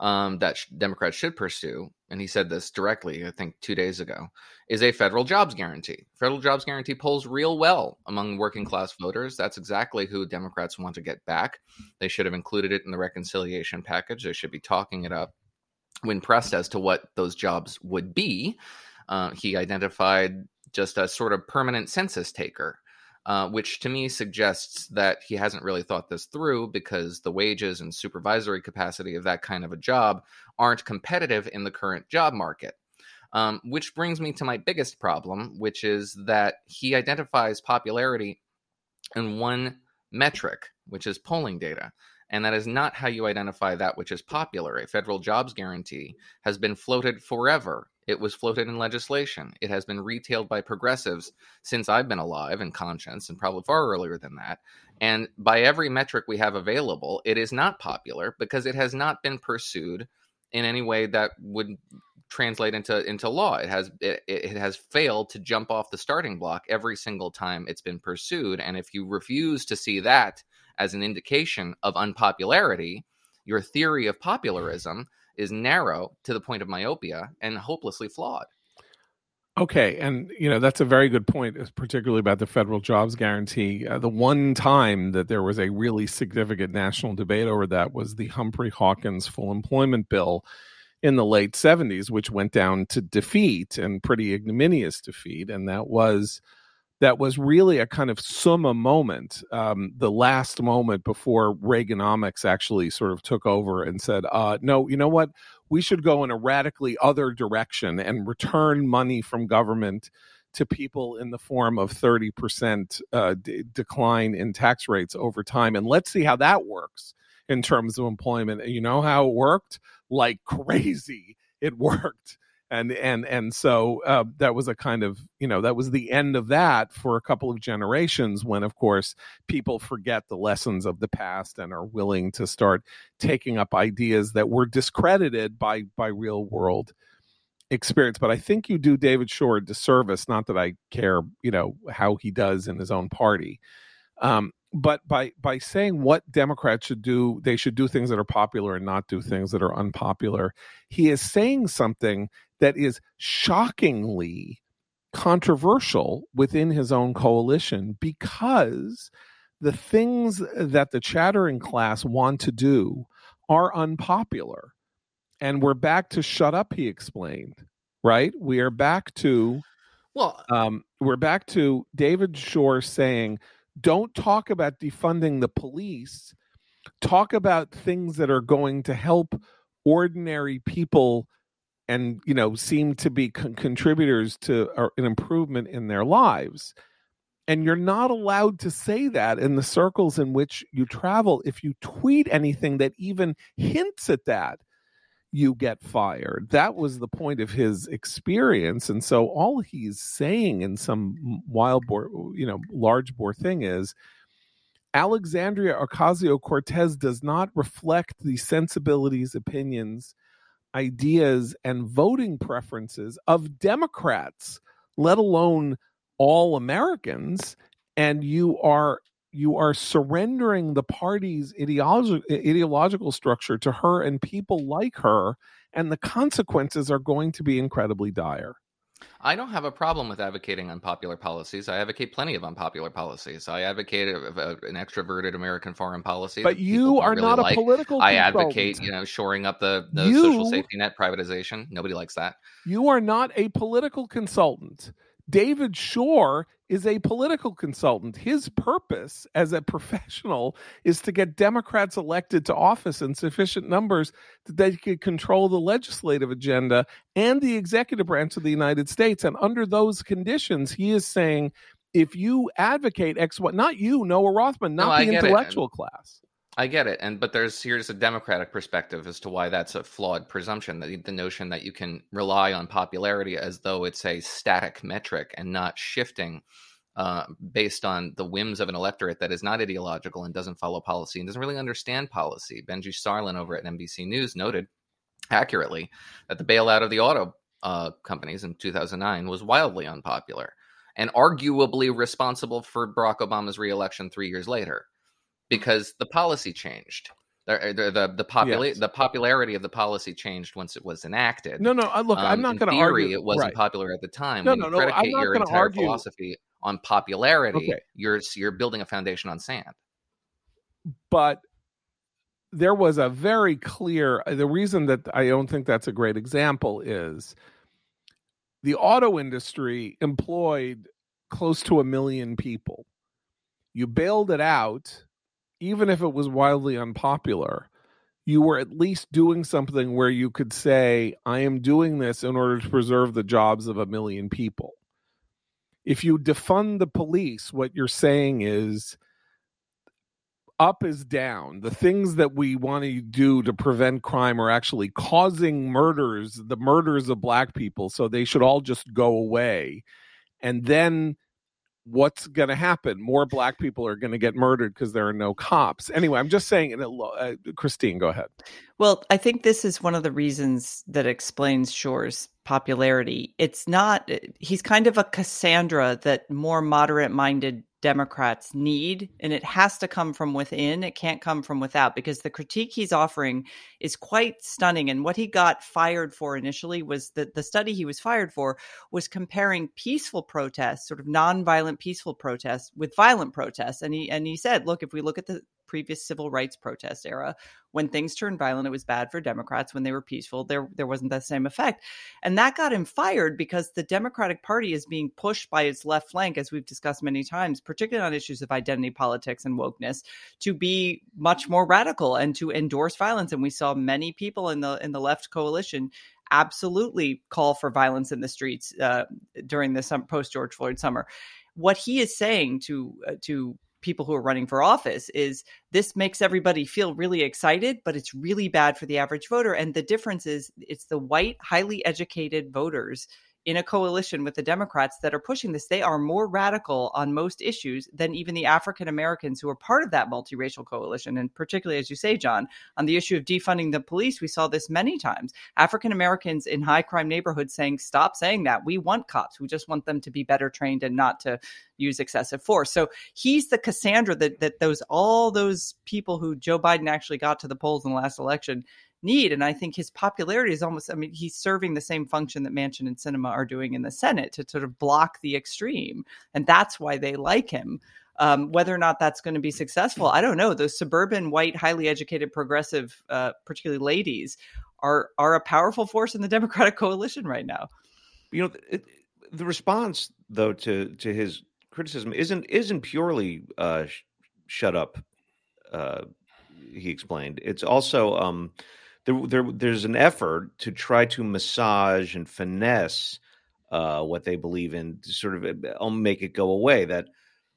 um, that sh- Democrats should pursue, and he said this directly, I think two days ago, is a federal jobs guarantee. Federal jobs guarantee polls real well among working class voters. That's exactly who Democrats want to get back. They should have included it in the reconciliation package. They should be talking it up. When pressed as to what those jobs would be, uh, he identified just a sort of permanent census taker uh, which to me suggests that he hasn't really thought this through because the wages and supervisory capacity of that kind of a job aren't competitive in the current job market. Um, which brings me to my biggest problem, which is that he identifies popularity in one metric, which is polling data. And that is not how you identify that which is popular. A federal jobs guarantee has been floated forever. It was floated in legislation. It has been retailed by progressives since I've been alive in conscience and probably far earlier than that. And by every metric we have available, it is not popular because it has not been pursued in any way that would translate into into law. It has it, it has failed to jump off the starting block every single time it's been pursued. And if you refuse to see that as an indication of unpopularity, your theory of popularism is narrow to the point of myopia and hopelessly flawed. Okay, and you know that's a very good point, particularly about the federal jobs guarantee. Uh, the one time that there was a really significant national debate over that was the Humphrey Hawkins full employment bill, in the late 70s, which went down to defeat and pretty ignominious defeat. And that was that was really a kind of summa moment, um, the last moment before Reaganomics actually sort of took over and said, uh, no, you know what? We should go in a radically other direction and return money from government to people in the form of 30% uh, d- decline in tax rates over time. And let's see how that works in terms of employment. You know how it worked? Like crazy. It worked. And and and so uh, that was a kind of you know that was the end of that for a couple of generations when of course people forget the lessons of the past and are willing to start taking up ideas that were discredited by by real world experience but i think you do david shor a disservice not that i care you know how he does in his own party um, but by by saying what Democrats should do, they should do things that are popular and not do things that are unpopular. He is saying something that is shockingly controversial within his own coalition because the things that the chattering class want to do are unpopular. And we're back to shut up, he explained. Right? We are back to well, um, we're back to David Shor saying don't talk about defunding the police. Talk about things that are going to help ordinary people and you know seem to be con- contributors to an improvement in their lives and you're not allowed to say that in the circles in which you travel if you tweet anything that even hints at that you get fired. That was the point of his experience. And so all he's saying in some wild boar, you know, large bore thing is Alexandria Ocasio Cortez does not reflect the sensibilities, opinions, ideas, and voting preferences of Democrats, let alone all Americans. And you are you are surrendering the party's ideological ideological structure to her and people like her and the consequences are going to be incredibly dire I don't have a problem with advocating unpopular policies. I advocate plenty of unpopular policies. I advocate a, a, an extroverted American foreign policy. But you are really not a like. political. I advocate, you know, shoring up the, the you, social safety net privatization. Nobody likes that. You are not a political consultant. David Shor is a political consultant. His purpose as a professional is to get Democrats elected to office in sufficient numbers that they could control the legislative agenda and the executive branch of the United States. And under those conditions, he is saying if you advocate X, what, not you, Noah Rothman, not no, the intellectual class. I get it, and but there's here's a democratic perspective as to why that's a flawed presumption. The notion that you can rely on popularity as though it's a static metric and not shifting uh, based on the whims of an electorate that is not ideological and doesn't follow policy and doesn't really understand policy. Benji Sarlin over at NBC News noted accurately that the bailout of the auto uh, companies in 2009 was wildly unpopular and arguably responsible for Barack Obama's reelection three years later because the policy changed. The the the, the, popula- yes. the popularity of the policy changed once it was enacted. No, no. Look, um, I'm not going to argue. It wasn't right. popular at the time. No, when no, no. Predicate I'm not your entire argue. philosophy on popularity. Okay. You're you're building a foundation on sand. But there was a very clear. The reason that I don't think that's a great example is the auto industry employed close to a million people you bailed it out, even if it was wildly unpopular, you were at least doing something where you could say, I am doing this in order to preserve the jobs of a million people. If you defund the police, what you're saying is up is down. The things that we want to do to prevent crime are actually causing murders, the murders of black people. So they should all just go away. And then what's going to happen? More black people are going to get murdered because there are no cops. Anyway, I'm just saying. Uh, Christine, go ahead. Well, I think this is one of the reasons that explains Shor's popularity. It's not. He's kind of a Cassandra that more moderate-minded Democrats need, and it has to come from within. It can't come from without because the critique he's offering is quite stunning. And what he got fired for initially was that the study he was fired for was comparing peaceful protests, sort of nonviolent peaceful protests, with violent protests. And he and he said, look, if we look at the previous civil rights protest era. When things turned violent, it was bad for Democrats. When they were peaceful, there there wasn't that same effect. And that got him fired because the Democratic Party is being pushed by its left flank, as we've discussed many times, particularly on issues of identity politics and wokeness, to be much more radical and to endorse violence. And we saw many people in the in the left coalition absolutely call for violence in the streets uh, during the post George Floyd summer. What he is saying to uh, to people who are running for office is this makes everybody feel really excited but it's really bad for the average voter. And the difference is it's the white highly educated voters in a coalition with the Democrats that are pushing this. They are more radical on most issues than even the African Americans who are part of that multiracial coalition. And particularly, as you say, John, on the issue of defunding the police, we saw this many times. African Americans in high crime neighborhoods saying, stop saying that. We want cops. We just want them to be better trained and not to use excessive force. So he's the Cassandra that, that those all those people who Joe Biden actually got to the polls in the last election need. And I think his popularity is almost, I mean, he's serving the same function that Manchin and Sinema are doing in the Senate to sort of block the extreme. And that's why they like him. Um, whether or not that's going to be successful, I don't know. Those suburban, white, highly educated, progressive, uh, particularly ladies, are are a powerful force in the Democratic coalition right now. You know, it, the response though to to his criticism isn't isn't purely uh, sh- shut up. Uh, he explained it's also um, there, there there's an effort to try to massage and finesse uh, what they believe in to sort of uh, make it go away. That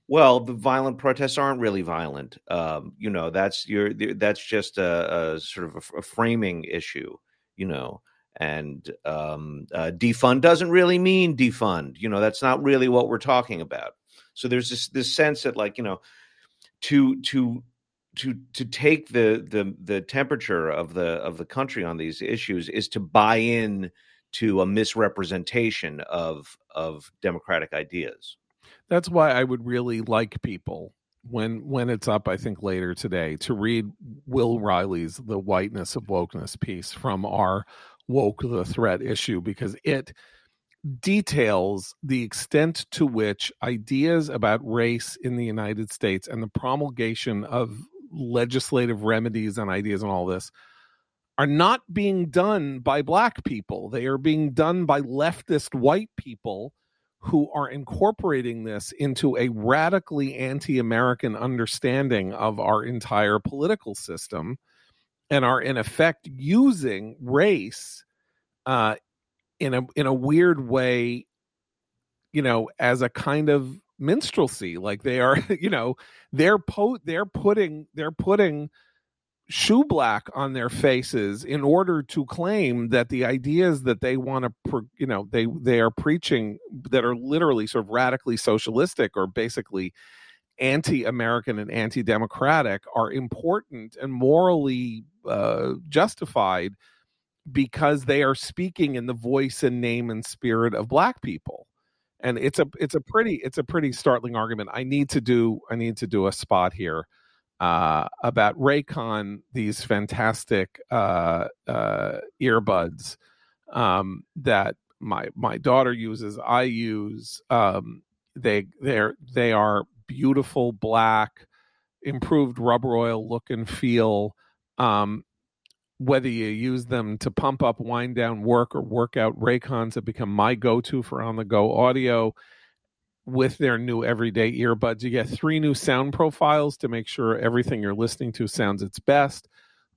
well, the violent protests aren't really violent. Um, you know, that's your that's just a, a sort of a, a, framing issue. You know, and um, uh, defund doesn't really mean defund. You know, that's not really what we're talking about. So there's this this sense that like you know to to to to take the the the temperature of the of the country on these issues is to buy in to a misrepresentation of of democratic ideas. That's why I would really like people when when it's up I think later today to read Will Reilly's The Whiteness of Wokeness piece from our woke the threat issue because it details the extent to which ideas about race in the United States and the promulgation of legislative remedies and ideas and all this are not being done by black people. They are being done by leftist white people who are incorporating this into a radically anti American understanding of our entire political system and are, in effect, using race uh, in a in a weird way, you know, as a kind of minstrelsy like they are you know they're po- they're putting they're putting shoe black on their faces in order to claim that the ideas that they want to you know they they are preaching that are literally sort of radically socialistic or basically anti-american and anti-democratic are important and morally uh, justified because they are speaking in the voice and name and spirit of black people and it's a it's a pretty it's a pretty startling argument. I need to do I need to do a spot here uh, about Raycon, these fantastic uh, uh, earbuds um, that my my daughter uses. I use. Um, they they're they are beautiful black, improved rubber oil look and feel. Um, whether you use them to pump up, wind down work or workout, Raycons have become my go to for on the go audio. with their new everyday earbuds. You get three new sound profiles to make sure everything you're listening to sounds its best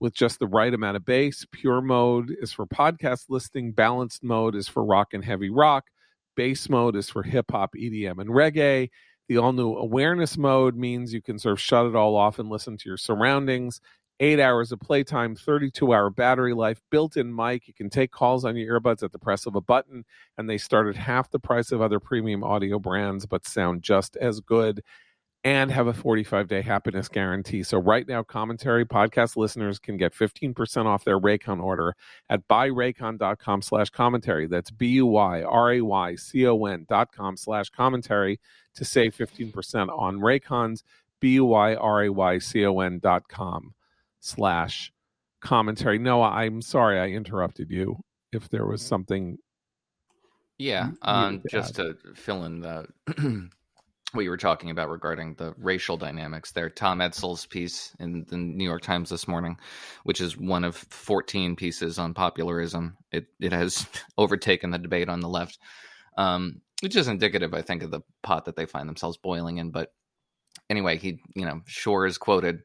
with just the right amount of bass. Pure mode is for podcast listening, balanced mode is for rock and heavy rock, bass mode is for hip hop, EDM, and reggae. The all new awareness mode means you can sort of shut it all off and listen to your surroundings. Eight hours of playtime, 32 hour battery life, built in mic. You can take calls on your earbuds at the press of a button, and they start at half the price of other premium audio brands, but sound just as good and have a 45 day happiness guarantee. So, right now, commentary podcast listeners can get 15% off their Raycon order at buyraycon.com slash commentary. That's B U Y R A Y C O N dot com slash commentary to save 15% on Raycons. B U Y R A Y C O N dot com slash commentary. Noah, I'm sorry I interrupted you. If there was something. Yeah, um, just to fill in the what you were talking about regarding the racial dynamics there. Tom Edsall's piece in the New York Times this morning, which is one of 14 pieces on popularism. It it has overtaken the debate on the left, um, which is indicative, I think, of the pot that they find themselves boiling in. But anyway, he, you know, Shor is quoted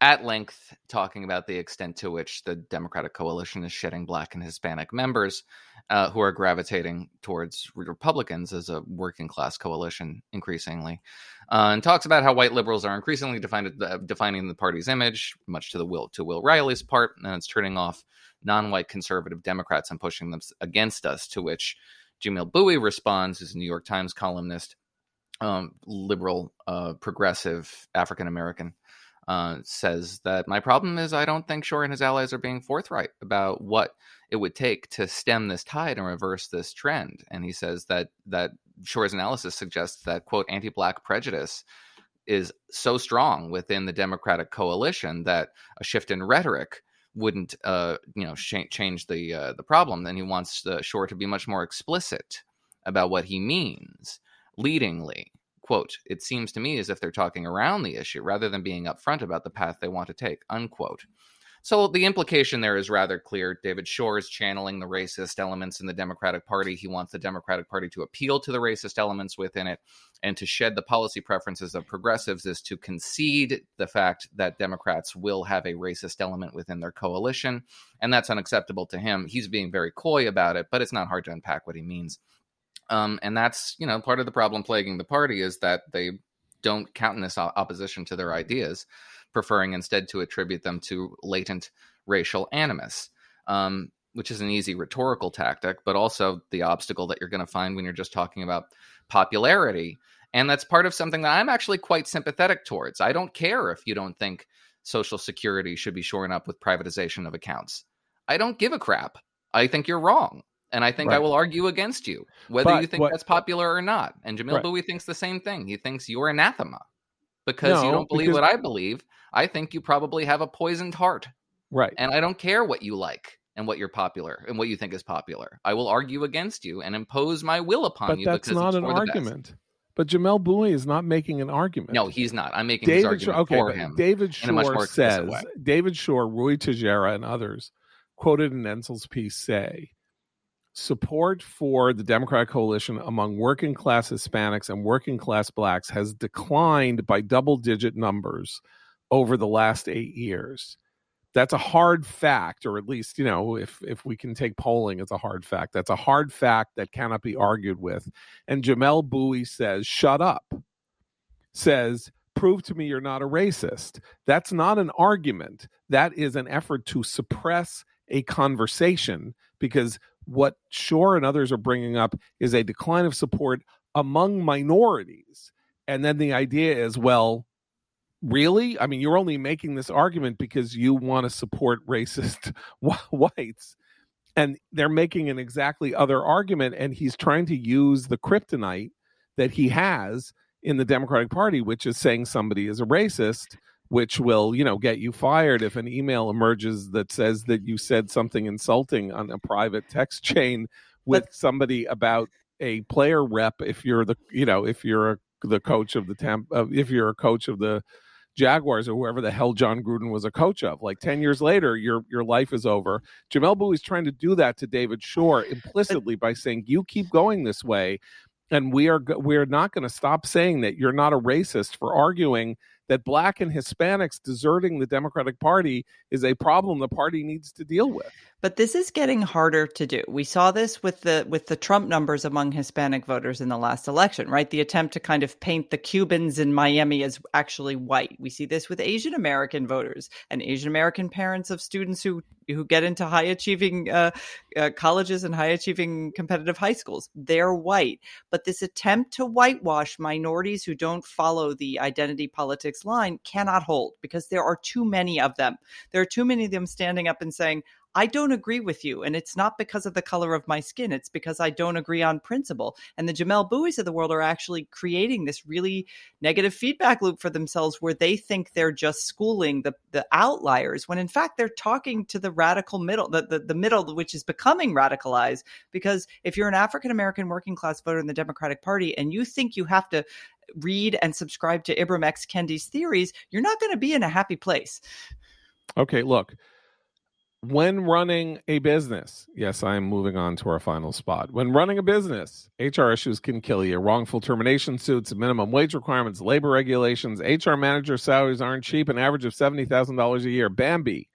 at length talking about the extent to which the Democratic coalition is shedding black and Hispanic members uh, who are gravitating towards Republicans as a working class coalition increasingly, uh, and talks about how white liberals are increasingly defined, uh, defining the party's image, much to the will to Will Reilly's part, and it's turning off non-white conservative Democrats and pushing them against us. To which Jamelle Bouie responds, as a New York Times columnist, um, liberal, uh, progressive African American uh, says that my problem is I don't think Shor and his allies are being forthright about what it would take to stem this tide and reverse this trend. And he says that that Shor's analysis suggests that quote anti-black prejudice is so strong within the Democratic coalition that a shift in rhetoric wouldn't uh, you know sh- change the uh, the problem. Then he wants uh, Shor to be much more explicit about what he means leadingly quote it seems to me as if they're talking around the issue rather than being upfront about the path they want to take unquote. So the implication there is rather clear. David shor is channeling the racist elements in the democratic party. He wants the democratic party to appeal to the racist elements within it and to shed the policy preferences of progressives is to concede the fact that democrats will have a racist element within their coalition and that's unacceptable to him. He's being very coy about it but it's not hard to unpack what he means um, and that's you know part of the problem plaguing the party is that they don't countenance opposition to their ideas, preferring instead to attribute them to latent racial animus, um, which is an easy rhetorical tactic, but also the obstacle that you're going to find when you're just talking about popularity. And that's part of something that I'm actually quite sympathetic towards. I don't care if you don't think Social Security should be shoring up with privatization of accounts. I don't give a crap. I think you're wrong and I think right. I will argue against you, whether but you think what, that's popular or not. And Jamil right. Bowie thinks the same thing. He thinks you're anathema because no, you don't believe because... what I believe. I think you probably have a poisoned heart. Right. And I don't care what you like and what you're popular and what you think is popular. I will argue against you and impose my will upon but you. But that's not an argument. But Jamelle Bouie is not making an argument. No, he's not. I'm making David argument Shor, okay, for him. David Shor says, David Shor, Ruy Teixeira, and others quoted in Edsall's piece say support for the Democratic coalition among working class Hispanics and working class blacks has declined by double digit numbers over the last eight years. That's a hard fact, or at least, you know, if if we can take polling as a hard fact, that's a hard fact that cannot be argued with. And Jamelle Bouie says, shut up. Says, prove to me you're not a racist. That's not an argument. That is an effort to suppress a conversation because what Shor and others are bringing up is a decline of support among minorities. And then the idea is, well, really? I mean, you're only making this argument because you want to support racist whites. And they're making an exactly other argument. And he's trying to use the kryptonite that he has in the Democratic Party, which is saying somebody is a racist which will you know get you fired if an email emerges that says that you said something insulting on a private text chain with but, somebody about a player rep if you're the you know if you're a, the coach of the temp uh, if you're a coach of the Jaguars or whoever the hell Jon Gruden was a coach of. Like 10 years later, your your life is over. Jamelle Bouie's trying to do that to David Shor implicitly by saying, You keep going this way, and we are we are not going to stop saying that you're not a racist for arguing that black and Hispanics deserting the Democratic Party is a problem the party needs to deal with. But this is getting harder to do. We saw this with the with the Trump numbers among Hispanic voters in the last election, right? The attempt to kind of paint the Cubans in Miami as actually white. We see this with Asian American voters and Asian American parents of students who who get into high achieving uh, uh, colleges and high achieving competitive high schools. They're white, but this attempt to whitewash minorities who don't follow the identity politics line cannot hold because there are too many of them. There are too many of them standing up and saying, I don't agree with you. And it's not because of the color of my skin. It's because I don't agree on principle. And the Jamelle Bouies of the world are actually creating this really negative feedback loop for themselves where they think they're just schooling the, the outliers when in fact they're talking to the radical middle, the, the, the middle, which is becoming radicalized. Because if you're an African American working class voter in the Democratic Party and you think you have to read and subscribe to Ibram X. Kendi's theories, you're not going to be in a happy place. Okay, look, when running a business, yes, I'm moving on to our final spot. When running a business, HR issues can kill you. Wrongful termination suits, minimum wage requirements, labor regulations, HR manager salaries aren't cheap, an average of $70,000 a year. Bambee,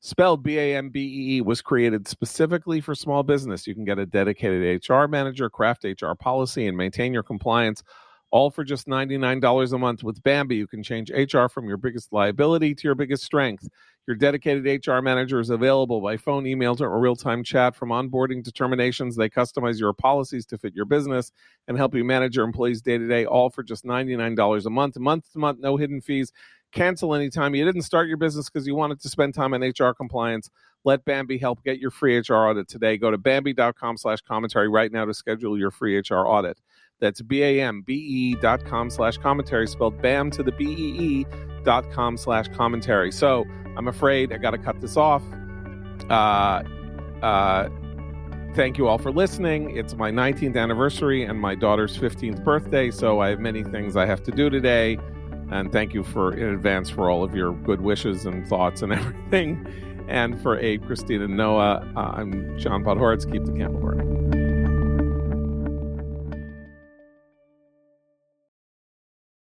spelled B A M B E E, was created specifically for small business. You can get a dedicated HR manager, craft HR policy, and maintain your compliance all for just $99 a month. With Bambee, you can change HR from your biggest liability to your biggest strength. Your dedicated HR manager is available by phone, email, or real time chat. From onboarding determinations, they customize your policies to fit your business and help you manage your employees day to day, all for just $99 a month. Month to month, no hidden fees. Cancel anytime you didn't start your business because you wanted to spend time on HR compliance. Let Bambee help get your free HR audit today. Go to Bambee.com slash commentary right now to schedule your free HR audit. That's B-A-M-B-E dot com slash commentary, spelled BAM to the B-E-E dot com slash commentary. So I'm afraid I got to cut this off. Uh, uh, thank you all for listening. It's my 19th anniversary and my daughter's 15th birthday, so I have many things I have to do today. And thank you for in advance for all of your good wishes and thoughts and everything. And for Abe, Christina, Noah, uh, I'm John Podhoretz. Keep the candle burning.